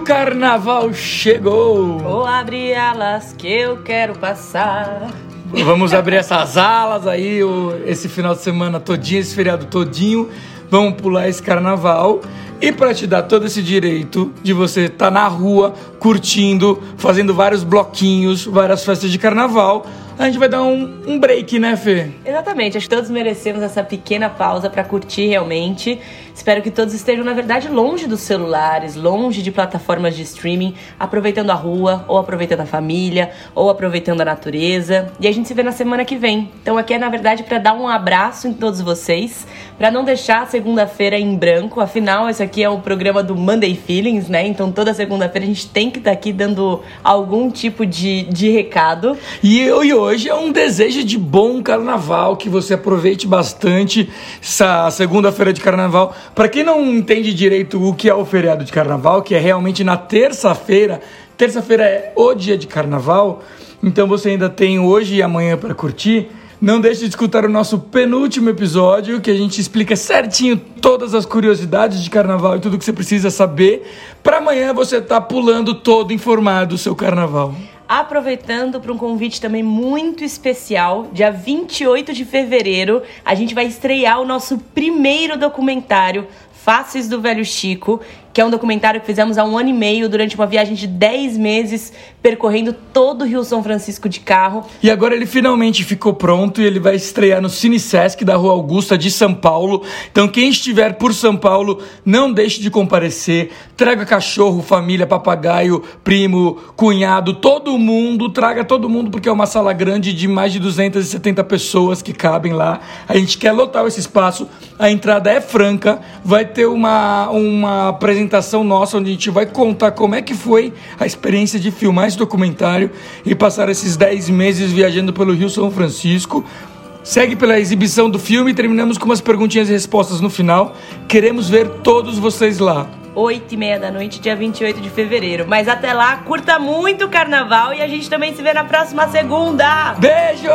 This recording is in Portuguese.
carnaval chegou! Ou abre alas que eu quero passar. Vamos abrir essas alas aí, o- esse final de semana todinho, esse feriado todinho. Vamos pular esse carnaval. E para te dar todo esse direito de você estar na rua, curtindo, fazendo vários bloquinhos, várias festas de carnaval, a gente vai dar um, um break, né, Fê? Exatamente, acho que todos merecemos essa pequena pausa pra curtir realmente. Espero que todos estejam, na verdade, longe dos celulares, longe de plataformas de streaming, aproveitando a rua, ou aproveitando a família, ou aproveitando a natureza. E a gente se vê na semana que vem. Então aqui é, na verdade, pra dar um abraço em todos vocês, pra não deixar a segunda-feira em branco. Afinal, esse aqui é o programa do Monday Feelings, né? Então toda segunda-feira a gente tem que estar aqui dando algum tipo de, de recado. E, eu- e hoje é um desejo de bom carnaval, que você aproveite bastante essa segunda-feira de carnaval. Para quem não entende direito o que é o feriado de carnaval, que é realmente na terça-feira, terça-feira é o dia de carnaval, então você ainda tem hoje e amanhã para curtir. Não deixe de escutar o nosso penúltimo episódio, que a gente explica certinho todas as curiosidades de carnaval e tudo que você precisa saber, para amanhã você estar pulando todo informado do seu carnaval. Aproveitando para um convite também muito especial, dia 28 de fevereiro, a gente vai estrear o nosso primeiro documentário, Faces do Velho Chico, que é um documentário que fizemos há um ano e meio durante uma viagem de 10 meses, percorrendo todo o Rio São Francisco de carro. E agora ele finalmente ficou pronto e ele vai estrear no Cine Sesc da Rua Augusta de São Paulo. Então quem estiver por São Paulo, não deixe de comparecer. Traga cachorro, família, papagaio, primo, cunhado, todo mundo. Traga todo mundo porque é uma sala grande de mais de 270 pessoas que cabem lá. A gente quer lotar esse espaço. A entrada é franca. Vai ter uma, uma apresentação nossa onde a gente vai contar como é que foi a experiência de filmar esse documentário e passar esses 10 meses viajando pelo Rio São Francisco. Segue pela exibição do filme e terminamos com umas perguntinhas e respostas no final. Queremos ver todos vocês lá. 8 e meia da noite, dia 28 de fevereiro. Mas até lá, curta muito o carnaval e a gente também se vê na próxima segunda! Beijo!